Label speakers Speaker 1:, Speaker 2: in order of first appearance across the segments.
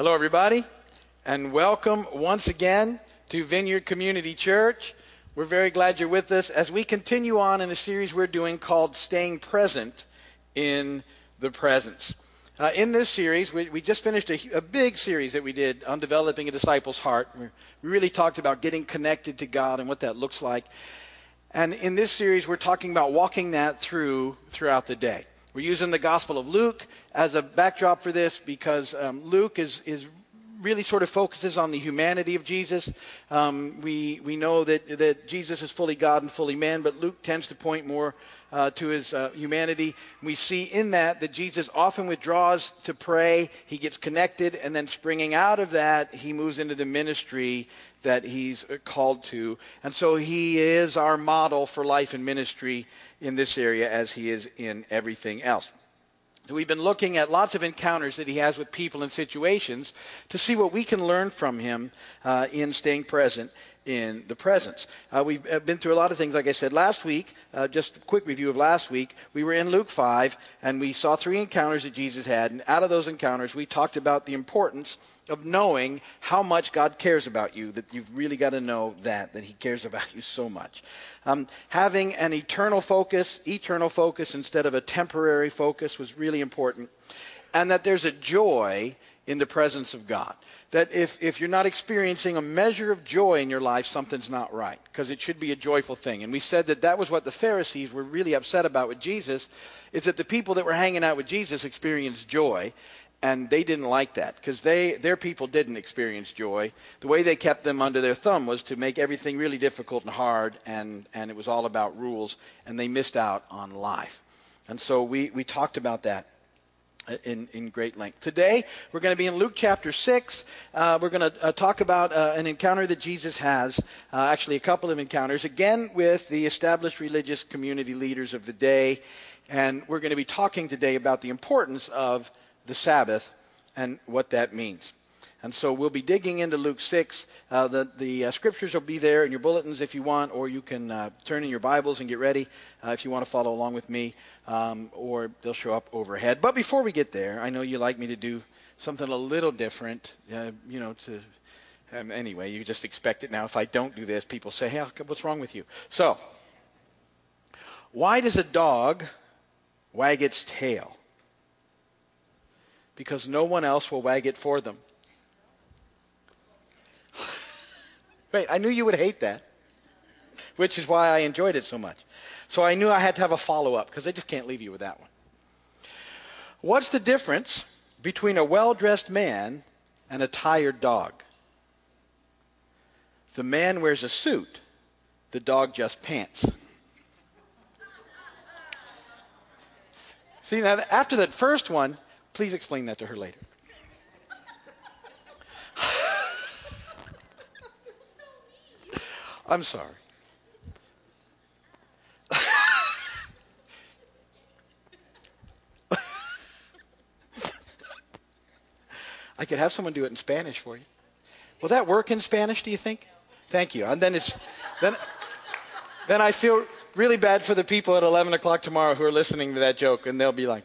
Speaker 1: Hello, everybody, and welcome once again to Vineyard Community Church. We're very glad you're with us as we continue on in a series we're doing called Staying Present in the Presence. Uh, in this series, we, we just finished a, a, big series that we did on developing a disciple's heart. We really talked about getting connected to God and what that looks like. And in this series, we're talking about walking that through throughout the day. We're using the Gospel of Luke as a backdrop for this because um, Luke is, is really sort of focuses on the humanity of Jesus. Um, we, we know that, that Jesus is fully God and fully man, but Luke tends to point more uh, to his uh, humanity. We see in that that Jesus often withdraws to pray, he gets connected, and then springing out of that, he moves into the ministry that he's uh, called to. And so he is our model for life and ministry in this area as he is in everything else. We've been looking at lots of encounters that he has with people and situations to see what we can learn from him uh, in staying present in the presence. Uh, we've uh, been through a lot of things, like I said last week. Uh, just a quick review of last week. We were in Luke 5, and we saw three encounters that Jesus had. And out of those encounters, we talked about the importance of knowing how much God cares about you, that you've really got to know that, that He cares about you so much. Um, having an eternal focus, eternal focus instead of a temporary focus was really important. And that there's a joy in the presence of God that if, if you're not experiencing a measure of joy in your life, something's not right, because it should be a joyful thing. And we said that that was what the Pharisees were really upset about with Jesus, is that the people that were hanging out with Jesus experienced joy, and they didn't like that, because they, their people didn't experience joy. The way they kept them under their thumb was to make everything really difficult and hard, and, and it was all about rules, and they missed out on life. And so we, we talked about that in, in great length. Today, we're going to be in Luke chapter 6. Uh, we're going to uh, talk about uh, an encounter that Jesus has, uh, actually, a couple of encounters, again with the established religious community leaders of the day. And we're going to be talking today about the importance of the Sabbath and what that means. And so we'll be digging into Luke 6. Uh, the the uh, scriptures will be there in your bulletins if you want, or you can uh, turn in your Bibles and get ready uh, if you want to follow along with me, um, or they'll show up overhead. But before we get there, I know you like me to do something a little different, uh, you know, to. Um, anyway, you just expect it now. If I don't do this, people say, hey, what's wrong with you? So, why does a dog wag its tail? Because no one else will wag it for them. Wait, I knew you would hate that, which is why I enjoyed it so much. So I knew I had to have a follow up because I just can't leave you with that one. What's the difference between a well dressed man and a tired dog? The man wears a suit, the dog just pants. See, now after that first one, please explain that to her later. I'm sorry. I could have someone do it in Spanish for you. Will that work in Spanish, do you think? Thank you. And then it's then then I feel really bad for the people at 11 o'clock tomorrow who are listening to that joke, and they'll be like,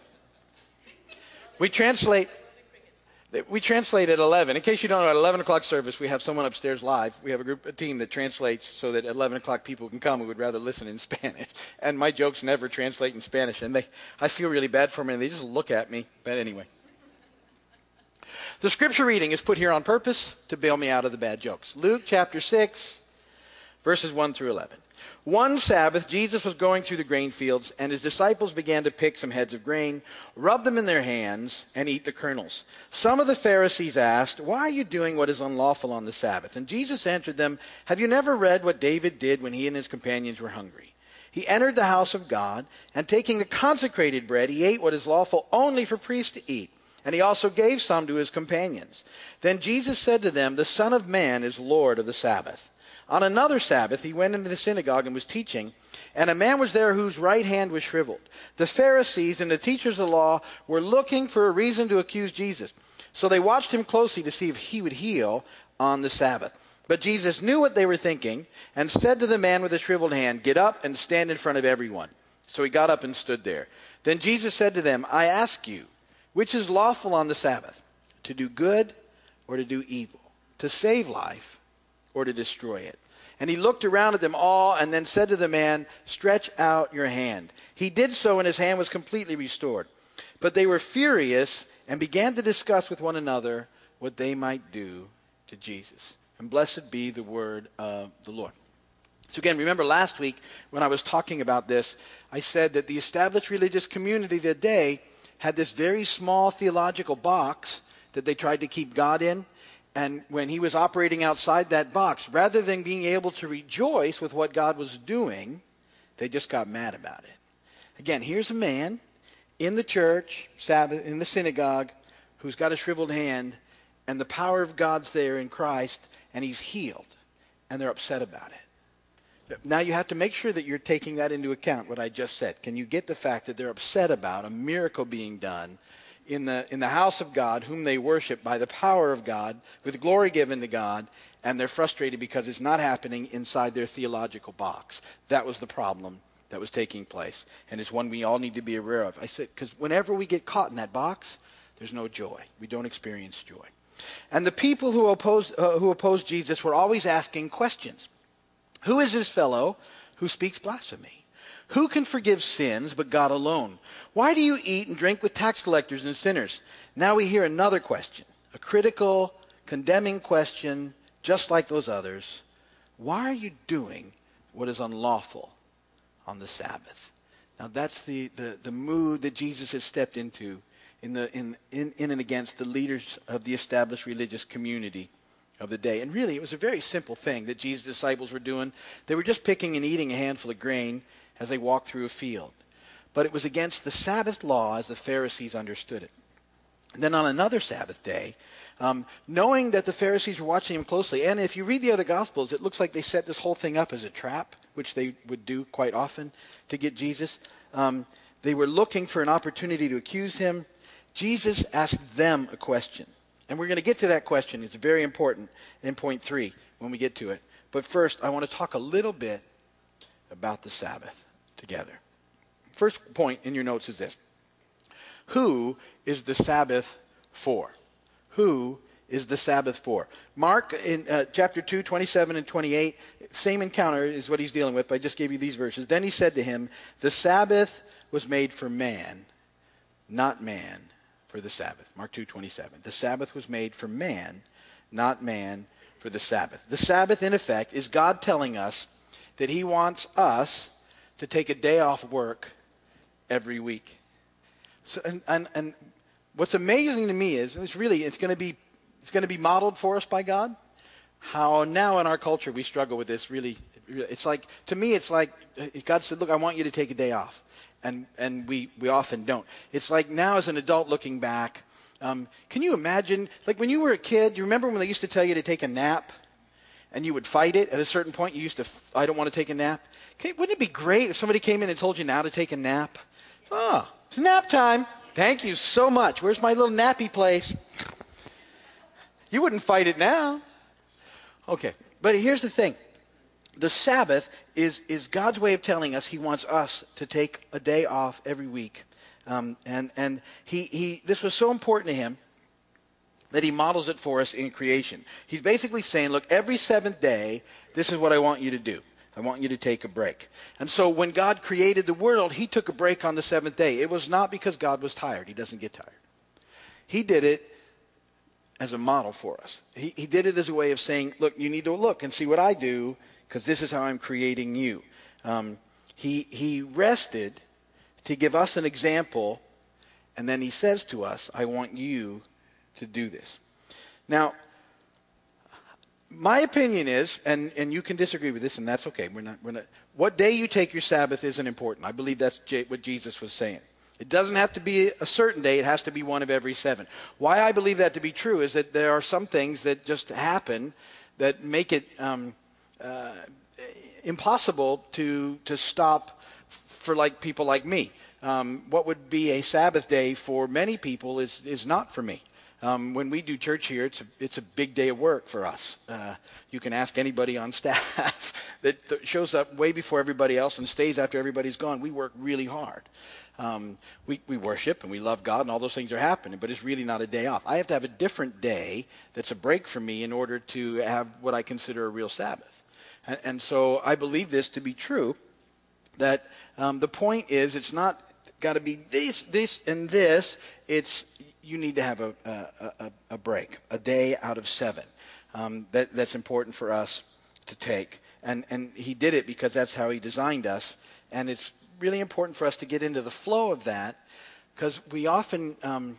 Speaker 1: we translate we translate at 11. In case you don't know, at 11 o'clock service, we have someone upstairs live. We have a group, a team that translates so that at 11 o'clock people can come who would rather listen in Spanish. And my jokes never translate in Spanish. And they, I feel really bad for them, and they just look at me. But anyway. The scripture reading is put here on purpose to bail me out of the bad jokes. Luke chapter 6, verses 1 through 11. One Sabbath, Jesus was going through the grain fields, and his disciples began to pick some heads of grain, rub them in their hands, and eat the kernels. Some of the Pharisees asked, Why are you doing what is unlawful on the Sabbath? And Jesus answered them, Have you never read what David did when he and his companions were hungry? He entered the house of God, and taking the consecrated bread, he ate what is lawful only for priests to eat. And he also gave some to his companions. Then Jesus said to them, The Son of Man is Lord of the Sabbath. On another Sabbath, he went into the synagogue and was teaching, and a man was there whose right hand was shriveled. The Pharisees and the teachers of the law were looking for a reason to accuse Jesus. So they watched him closely to see if he would heal on the Sabbath. But Jesus knew what they were thinking and said to the man with the shriveled hand, Get up and stand in front of everyone. So he got up and stood there. Then Jesus said to them, I ask you, which is lawful on the Sabbath, to do good or to do evil, to save life or to destroy it. And he looked around at them all and then said to the man, Stretch out your hand. He did so, and his hand was completely restored. But they were furious and began to discuss with one another what they might do to Jesus. And blessed be the word of the Lord. So, again, remember last week when I was talking about this, I said that the established religious community of the day had this very small theological box that they tried to keep God in. And when he was operating outside that box, rather than being able to rejoice with what God was doing, they just got mad about it. Again, here's a man in the church, Sabbath, in the synagogue, who's got a shriveled hand, and the power of God's there in Christ, and he's healed. And they're upset about it. Now you have to make sure that you're taking that into account, what I just said. Can you get the fact that they're upset about a miracle being done in the, in the house of God, whom they worship by the power of God, with glory given to God, and they're frustrated because it's not happening inside their theological box. That was the problem that was taking place, and it's one we all need to be aware of. I said, because whenever we get caught in that box, there's no joy. We don't experience joy. And the people who opposed, uh, who opposed Jesus were always asking questions Who is this fellow who speaks blasphemy? Who can forgive sins but God alone? Why do you eat and drink with tax collectors and sinners? Now we hear another question, a critical, condemning question, just like those others. Why are you doing what is unlawful on the Sabbath? Now that's the, the, the mood that Jesus has stepped into in, the, in, in, in and against the leaders of the established religious community of the day. And really, it was a very simple thing that Jesus' disciples were doing. They were just picking and eating a handful of grain as they walked through a field. But it was against the Sabbath law as the Pharisees understood it. And then on another Sabbath day, um, knowing that the Pharisees were watching him closely, and if you read the other Gospels, it looks like they set this whole thing up as a trap, which they would do quite often to get Jesus. Um, they were looking for an opportunity to accuse him. Jesus asked them a question. And we're going to get to that question. It's very important in point three when we get to it. But first, I want to talk a little bit about the Sabbath together. First point in your notes is this Who is the Sabbath for? Who is the Sabbath for? Mark in uh, chapter 2, 27 and 28, same encounter is what he's dealing with, but I just gave you these verses. Then he said to him, The Sabbath was made for man, not man for the Sabbath. Mark 2, 27. The Sabbath was made for man, not man for the Sabbath. The Sabbath, in effect, is God telling us that he wants us to take a day off work every week. So, and, and, and what's amazing to me is, and it's really, it's going to be, it's going to be modeled for us by God. How now in our culture we struggle with this really, it's like, to me, it's like God said, look, I want you to take a day off. And, and we, we often don't. It's like now as an adult looking back, um, can you imagine, like when you were a kid, you remember when they used to tell you to take a nap? And you would fight it at a certain point. You used to, I don't want to take a nap. Wouldn't it be great if somebody came in and told you now to take a nap? Oh, it's nap time. Thank you so much. Where's my little nappy place? You wouldn't fight it now. Okay, but here's the thing the Sabbath is, is God's way of telling us He wants us to take a day off every week. Um, and and he, he, this was so important to Him that He models it for us in creation. He's basically saying, look, every seventh day, this is what I want you to do. I want you to take a break. And so when God created the world, he took a break on the seventh day. It was not because God was tired. He doesn't get tired. He did it as a model for us. He, he did it as a way of saying, look, you need to look and see what I do because this is how I'm creating you. Um, he, he rested to give us an example, and then he says to us, I want you to do this. Now, my opinion is, and, and you can disagree with this, and that's okay. We're not, we're not, what day you take your Sabbath isn't important. I believe that's what Jesus was saying. It doesn't have to be a certain day, it has to be one of every seven. Why I believe that to be true is that there are some things that just happen that make it um, uh, impossible to, to stop for like people like me. Um, what would be a Sabbath day for many people is, is not for me. Um, when we do church here, it's a, it's a big day of work for us. Uh, you can ask anybody on staff. that, shows up way before everybody else and stays after everybody's gone. We work really hard. Um, we, we worship and we love God and all those things are happening, but it's really not a day off. I have to have a different day that's a break for me in order to have what I consider a real Sabbath. And, and so I believe this to be true that um, the point is it's not got to be this, this, and this. It's you need to have a, a, a break, a day out of seven. Um, that, that's important for us to take. And, and he did it because that's how he designed us. And it's really important for us to get into the flow of that because we often um,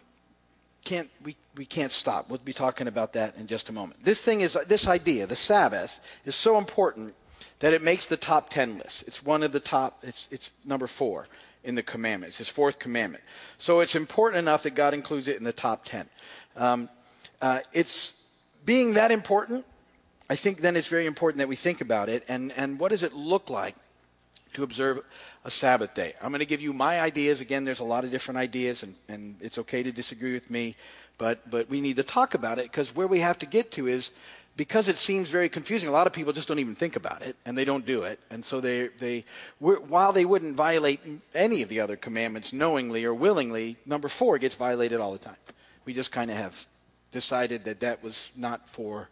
Speaker 1: can't we, we can't stop. We'll be talking about that in just a moment. This thing is this idea, the Sabbath, is so important that it makes the top ten list. It's one of the top. It's it's number four in the commandments. His fourth commandment. So it's important enough that God includes it in the top ten. Um, uh, it's being that important. I think then it's very important that we think about it and, and what does it look like to observe a Sabbath day. I'm going to give you my ideas. Again, there's a lot of different ideas, and, and it's okay to disagree with me, but, but we need to talk about it because where we have to get to is because it seems very confusing, a lot of people just don't even think about it and they don't do it. And so they, they while they wouldn't violate any of the other commandments knowingly or willingly, number four gets violated all the time. We just kind of have decided that that was not for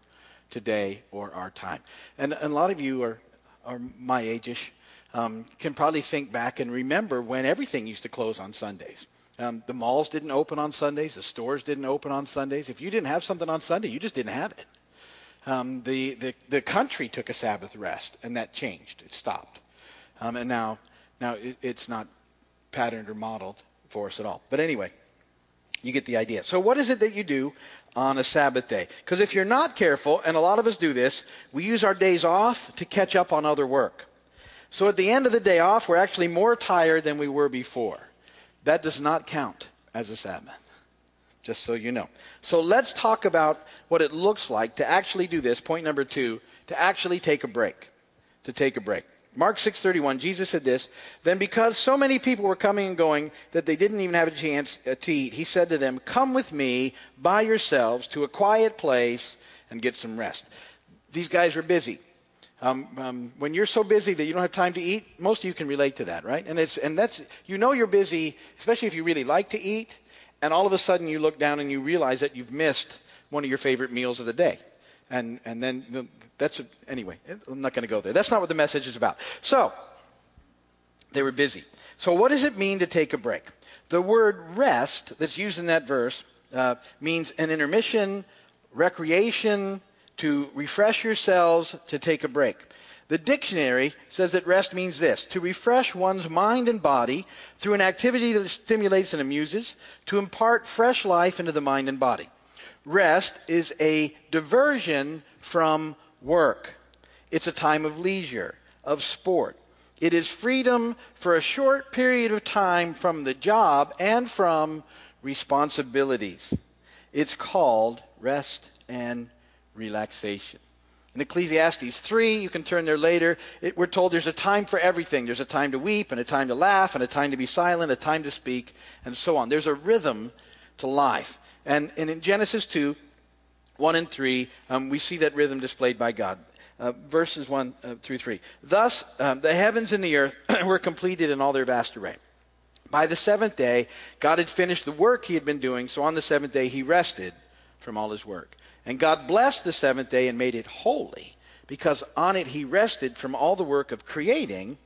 Speaker 1: today or our time. And, and a lot of you are, are my age-ish um, can probably think back and remember when everything used to close on Sundays. Um, the malls didn't open on Sundays. The stores didn't open on Sundays. If you didn't have something on Sunday, you just didn't have it. Um, the, the, the country took a Sabbath rest, and that changed. It stopped. Um, and now, now it, it's not patterned or modeled for us at all. But anyway, you get the idea. So, what is it that you do on a Sabbath day? Because if you're not careful, and a lot of us do this, we use our days off to catch up on other work. So at the end of the day off, we're actually more tired than we were before. That does not count as a Sabbath, just so you know. So let's talk about what it looks like to actually do this. Point number two, to actually take a break. To take a break. Mark 6:31 Jesus said this, then because so many people were coming and going that they didn't even have a chance uh, to eat, he said to them, "Come with me by yourselves to a quiet place and get some rest." These guys were busy. Um, um, when you're so busy that you don't have time to eat, most of you can relate to that, right? And it's and that's you know you're busy, especially if you really like to eat, and all of a sudden you look down and you realize that you've missed one of your favorite meals of the day, and and then that's a, anyway. I'm not going to go there. That's not what the message is about. So they were busy. So what does it mean to take a break? The word rest that's used in that verse uh, means an intermission, recreation to refresh yourselves, to take a break. The dictionary says that rest means this to refresh one's mind and body through an activity that stimulates and amuses, to impart fresh life into the mind and body. Rest is a diversion from work, it's a time of leisure, of sport. It is freedom for a short period of time from the job and from responsibilities. It's called rest and relaxation. In Ecclesiastes 3, you can turn there later, it, we're told there's a time for everything. There's a time to weep, and a time to laugh, and a time to be silent, a time to speak, and so on. There's a rhythm to life. And, and in Genesis 2, 1 and 3, um, we see that rhythm displayed by God. Uh, verses 1 uh, through 3. Thus, um, the heavens and the earth were completed in all their vast array. By the seventh day, God had finished the work he had been doing, so on the seventh day he rested from all his work. And God blessed the seventh day and made it holy, because on it he rested from all the work of creating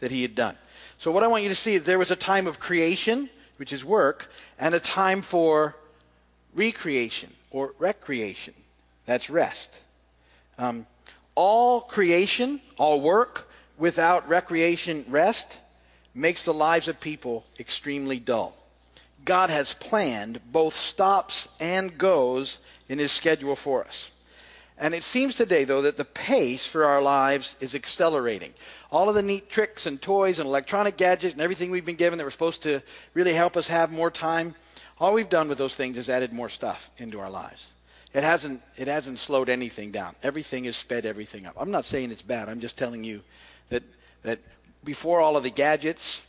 Speaker 1: that he had done. So, what I want you to see is there was a time of creation, which is work, and a time for recreation or recreation. That's rest. Um, all creation, all work, without recreation, rest, makes the lives of people extremely dull. God has planned both stops and goes in his schedule for us. And it seems today, though, that the pace for our lives is accelerating. All of the neat tricks and toys and electronic gadgets and everything we've been given that were supposed to really help us have more time, all we've done with those things is added more stuff into our lives. It hasn't, it hasn't slowed anything down. Everything has sped everything up. I'm not saying it's bad. I'm just telling you that, that before all of the gadgets,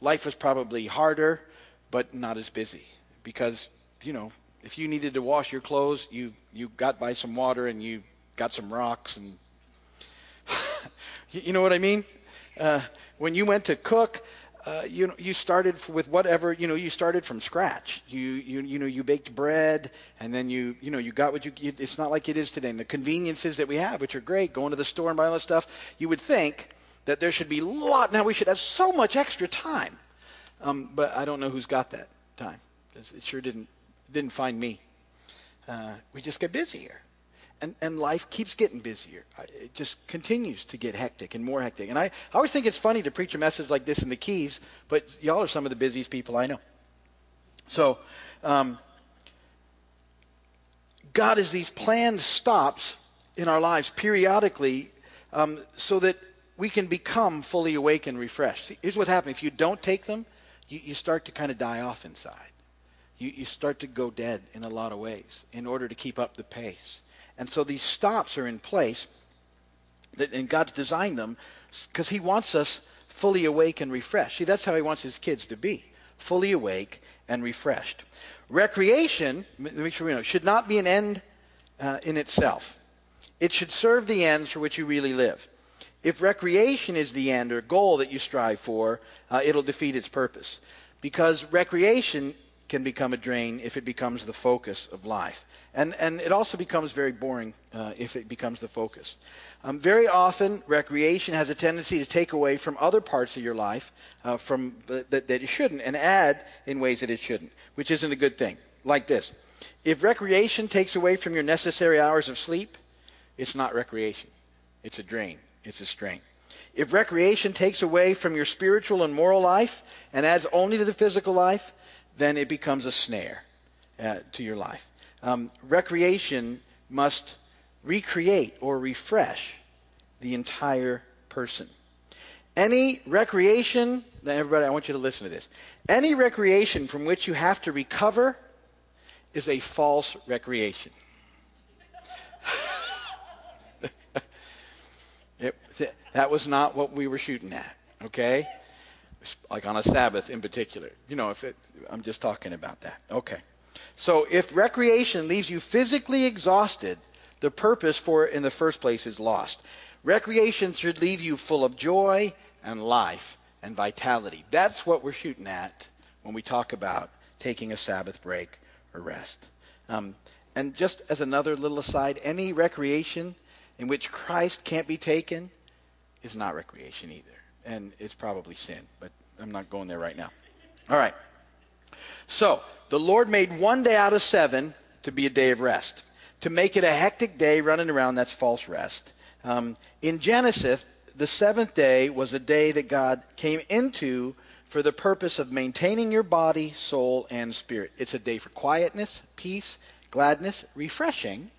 Speaker 1: life was probably harder, but not as busy. Because, you know, if you needed to wash your clothes, you, you got by some water and you got some rocks and You, know what I mean? Uh, when you went to cook, uh, you you started with whatever, you know, you started from scratch. You, you, you know, you baked bread, and then you, you know, you got what you, you. It's not like it is today. And the conveniences that we have, which are great, going to the store and buying all that stuff. You would think that there should be a lot. Now we should have so much extra time, um, but I don't know who's got that time. It sure didn't didn't find me. Uh, we just get busier and, and life keeps getting busier. It just continues to get hectic and more hectic. And I, I always think it's funny to preach a message like this in the Keys, but y'all are some of the busiest people I know. So, um, God is these planned stops in our lives periodically um, so that we can become fully awake and refreshed. See, here's what happens if you don't take them, you, you start to kind of die off inside. You, you start to go dead in a lot of ways in order to keep up the pace. And so these stops are in place, that, and God's designed them because He wants us fully awake and refreshed. See, that's how He wants His kids to be fully awake and refreshed. Recreation, make sure we know, should not be an end uh, in itself. It should serve the ends for which you really live. If recreation is the end or goal that you strive for, uh, it'll defeat its purpose. Because recreation can become a drain if it becomes the focus of life. And, and it also becomes very boring uh, if it becomes the focus. Um, very often, recreation has a tendency to take away from other parts of your life uh, from, that, that it shouldn't and add in ways that it shouldn't, which isn't a good thing. Like this if recreation takes away from your necessary hours of sleep, it's not recreation, it's a drain, it's a strain. If recreation takes away from your spiritual and moral life and adds only to the physical life, then it becomes a snare uh, to your life um, recreation must recreate or refresh the entire person. Any recreation, everybody, I want you to listen to this. Any recreation from which you have to recover is a false recreation. it, that was not what we were shooting at, okay? Like on a Sabbath in particular. You know, if it, I'm just talking about that. Okay. So if recreation leaves you physically exhausted, the purpose for it in the first place is lost. Recreation should leave you full of joy and life and vitality. That's what we're shooting at when we talk about taking a Sabbath break or rest. Um, and just as another little aside, any recreation in which Christ can't be taken is not recreation either. And it's probably sin, but I'm not going there right now. All right. So, the Lord made one day out of seven to be a day of rest. To make it a hectic day running around, that's false rest. Um, in Genesis, the seventh day was a day that God came into for the purpose of maintaining your body, soul, and spirit. It's a day for quietness, peace, gladness, refreshing,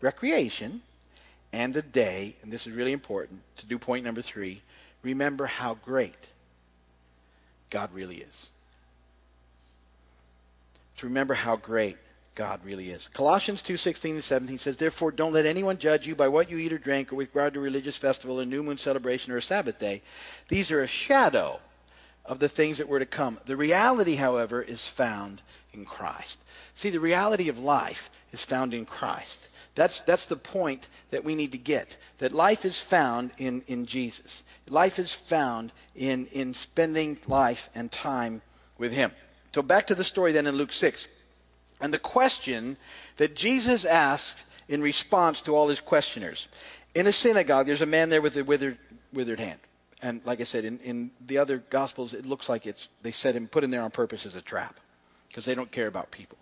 Speaker 1: recreation, and a day, and this is really important to do point number three remember how great God really is to remember how great God really is. Colossians 2:16 and 17 says, "Therefore don't let anyone judge you by what you eat or drink or with regard to religious festival, a new moon celebration or a Sabbath day. These are a shadow of the things that were to come. The reality, however, is found in Christ." See, the reality of life is found in Christ. That's, that's the point that we need to get. That life is found in, in Jesus. Life is found in, in spending life and time with Him. So back to the story then in Luke 6. And the question that Jesus asked in response to all his questioners. In a synagogue, there's a man there with a withered, withered hand. And like I said, in, in the other gospels, it looks like it's they set him, put him there on purpose as a trap because they don't care about people.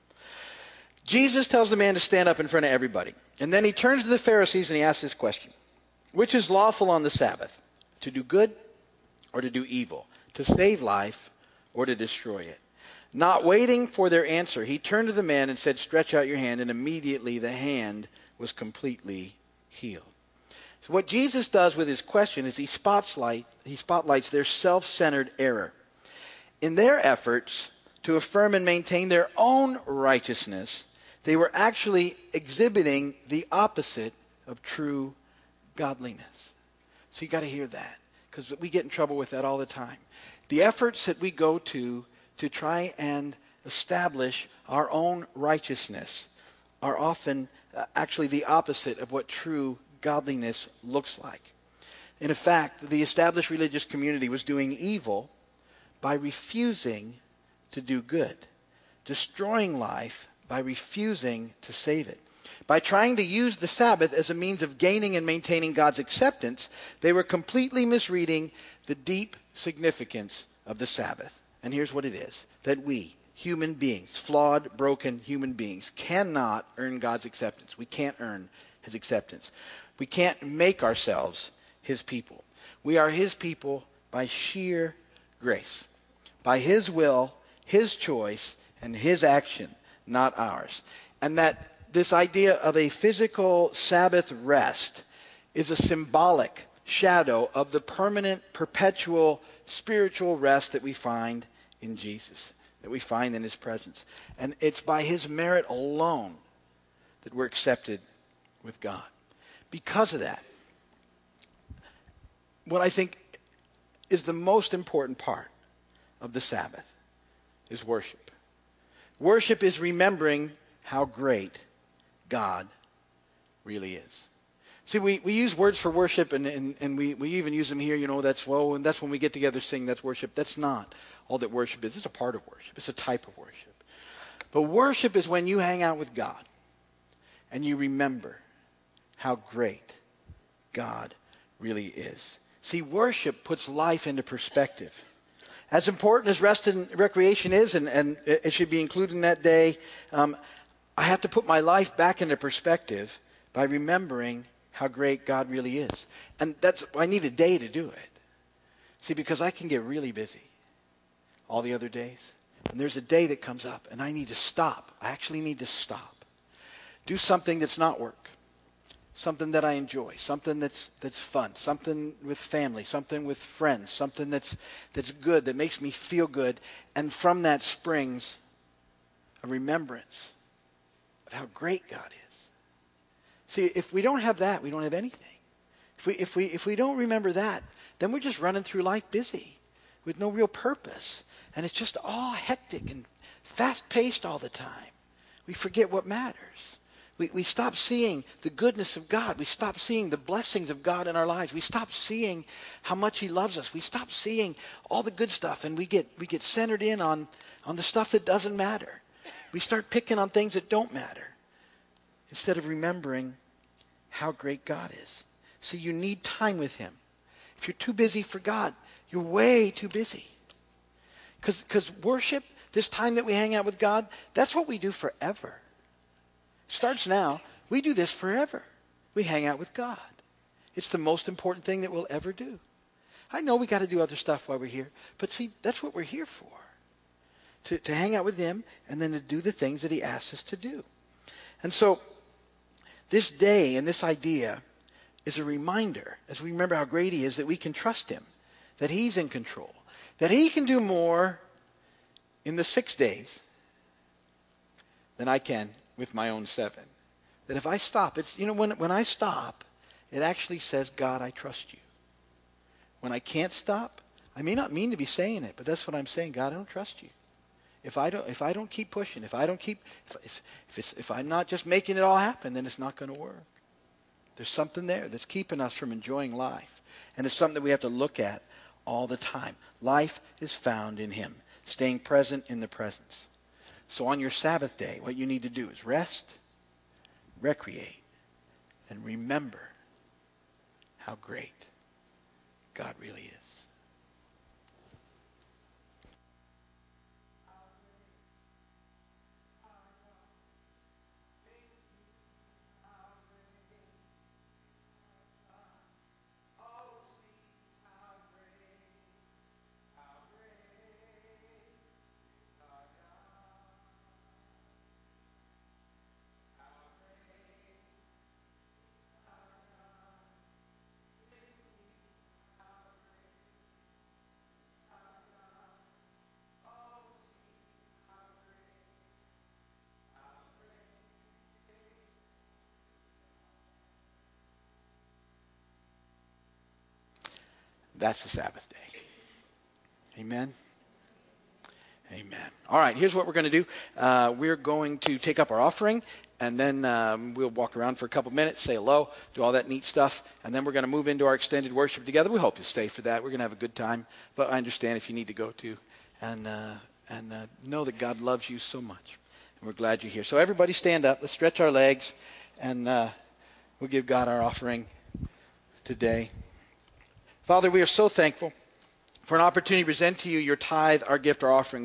Speaker 1: Jesus tells the man to stand up in front of everybody. And then he turns to the Pharisees and he asks this question Which is lawful on the Sabbath? To do good or to do evil? To save life or to destroy it? Not waiting for their answer, he turned to the man and said, Stretch out your hand. And immediately the hand was completely healed. So, what Jesus does with his question is he spotlight, he spotlights their self centered error. In their efforts to affirm and maintain their own righteousness, they were actually exhibiting the opposite of true godliness. So, you got to hear that because we get in trouble with that all the time. The efforts that we go to to try and establish our own righteousness are often uh, actually the opposite of what true godliness looks like. In fact, the established religious community was doing evil by refusing to do good, destroying life by refusing to save it. By trying to use the Sabbath as a means of gaining and maintaining God's acceptance, they were completely misreading the deep significance of the Sabbath. And here's what it is that we, human beings, flawed, broken human beings, cannot earn God's acceptance. We can't earn his acceptance. We can't make ourselves his people. We are his people by sheer grace, by his will, his choice, and his action, not ours. And that this idea of a physical Sabbath rest is a symbolic shadow of the permanent, perpetual spiritual rest that we find in Jesus, that we find in his presence. And it's by his merit alone that we're accepted with God. Because of that, what I think is the most important part of the Sabbath is worship. Worship is remembering how great God really is. See, we, we use words for worship, and, and, and we, we even use them here. You know, that's, well, and that's when we get together sing, that's worship. That's not all that worship is. It's a part of worship, it's a type of worship. But worship is when you hang out with God and you remember how great God really is. See, worship puts life into perspective. As important as rest and recreation is, and, and it should be included in that day, um, I have to put my life back into perspective by remembering how great God really is. And that's I need a day to do it. See, because I can get really busy all the other days. And there's a day that comes up and I need to stop. I actually need to stop. Do something that's not work. Something that I enjoy, something that's that's fun, something with family, something with friends, something that's that's good, that makes me feel good, and from that springs a remembrance of how great God is. See, if we don't have that, we don't have anything. If we, if we, if we don't remember that, then we're just running through life busy with no real purpose. And it's just all hectic and fast paced all the time. We forget what matters. We, we stop seeing the goodness of God. We stop seeing the blessings of God in our lives. We stop seeing how much He loves us. We stop seeing all the good stuff and we get, we get centered in on, on the stuff that doesn't matter. We start picking on things that don't matter instead of remembering how great God is. See, you need time with Him. If you're too busy for God, you're way too busy. Because worship, this time that we hang out with God, that's what we do forever. Starts now. We do this forever. We hang out with God. It's the most important thing that we'll ever do. I know we got to do other stuff while we're here, but see, that's what we're here for to, to hang out with Him and then to do the things that He asks us to do. And so, this day and this idea is a reminder, as we remember how great He is, that we can trust Him, that He's in control, that He can do more in the six days than I can with my own seven. That if I stop, it's, you know, when, when I stop, it actually says, God, I trust you. When I can't stop, I may not mean to be saying it, but that's what I'm saying. God, I don't trust you if I don't if I don't keep pushing, if I don't keep if if, it's, if I'm not just making it all happen, then it's not going to work. There's something there that's keeping us from enjoying life, and it's something that we have to look at all the time. Life is found in Him, staying present in the presence. So on your Sabbath day, what you need to do is rest, recreate, and remember how great God really is. That's the Sabbath day. Amen. Amen. All right, here's what we're going to do. Uh, we're going to take up our offering, and then um, we'll walk around for a couple minutes, say hello, do all that neat stuff, and then we're going to move into our extended worship together. We hope you'll stay for that. We're going to have a good time, but I understand if you need to go to, And, uh, and uh, know that God loves you so much. And we're glad you're here. So, everybody stand up. Let's stretch our legs, and uh, we'll give God our offering today. Father, we are so thankful for an opportunity to present to you your tithe, our gift, our offering.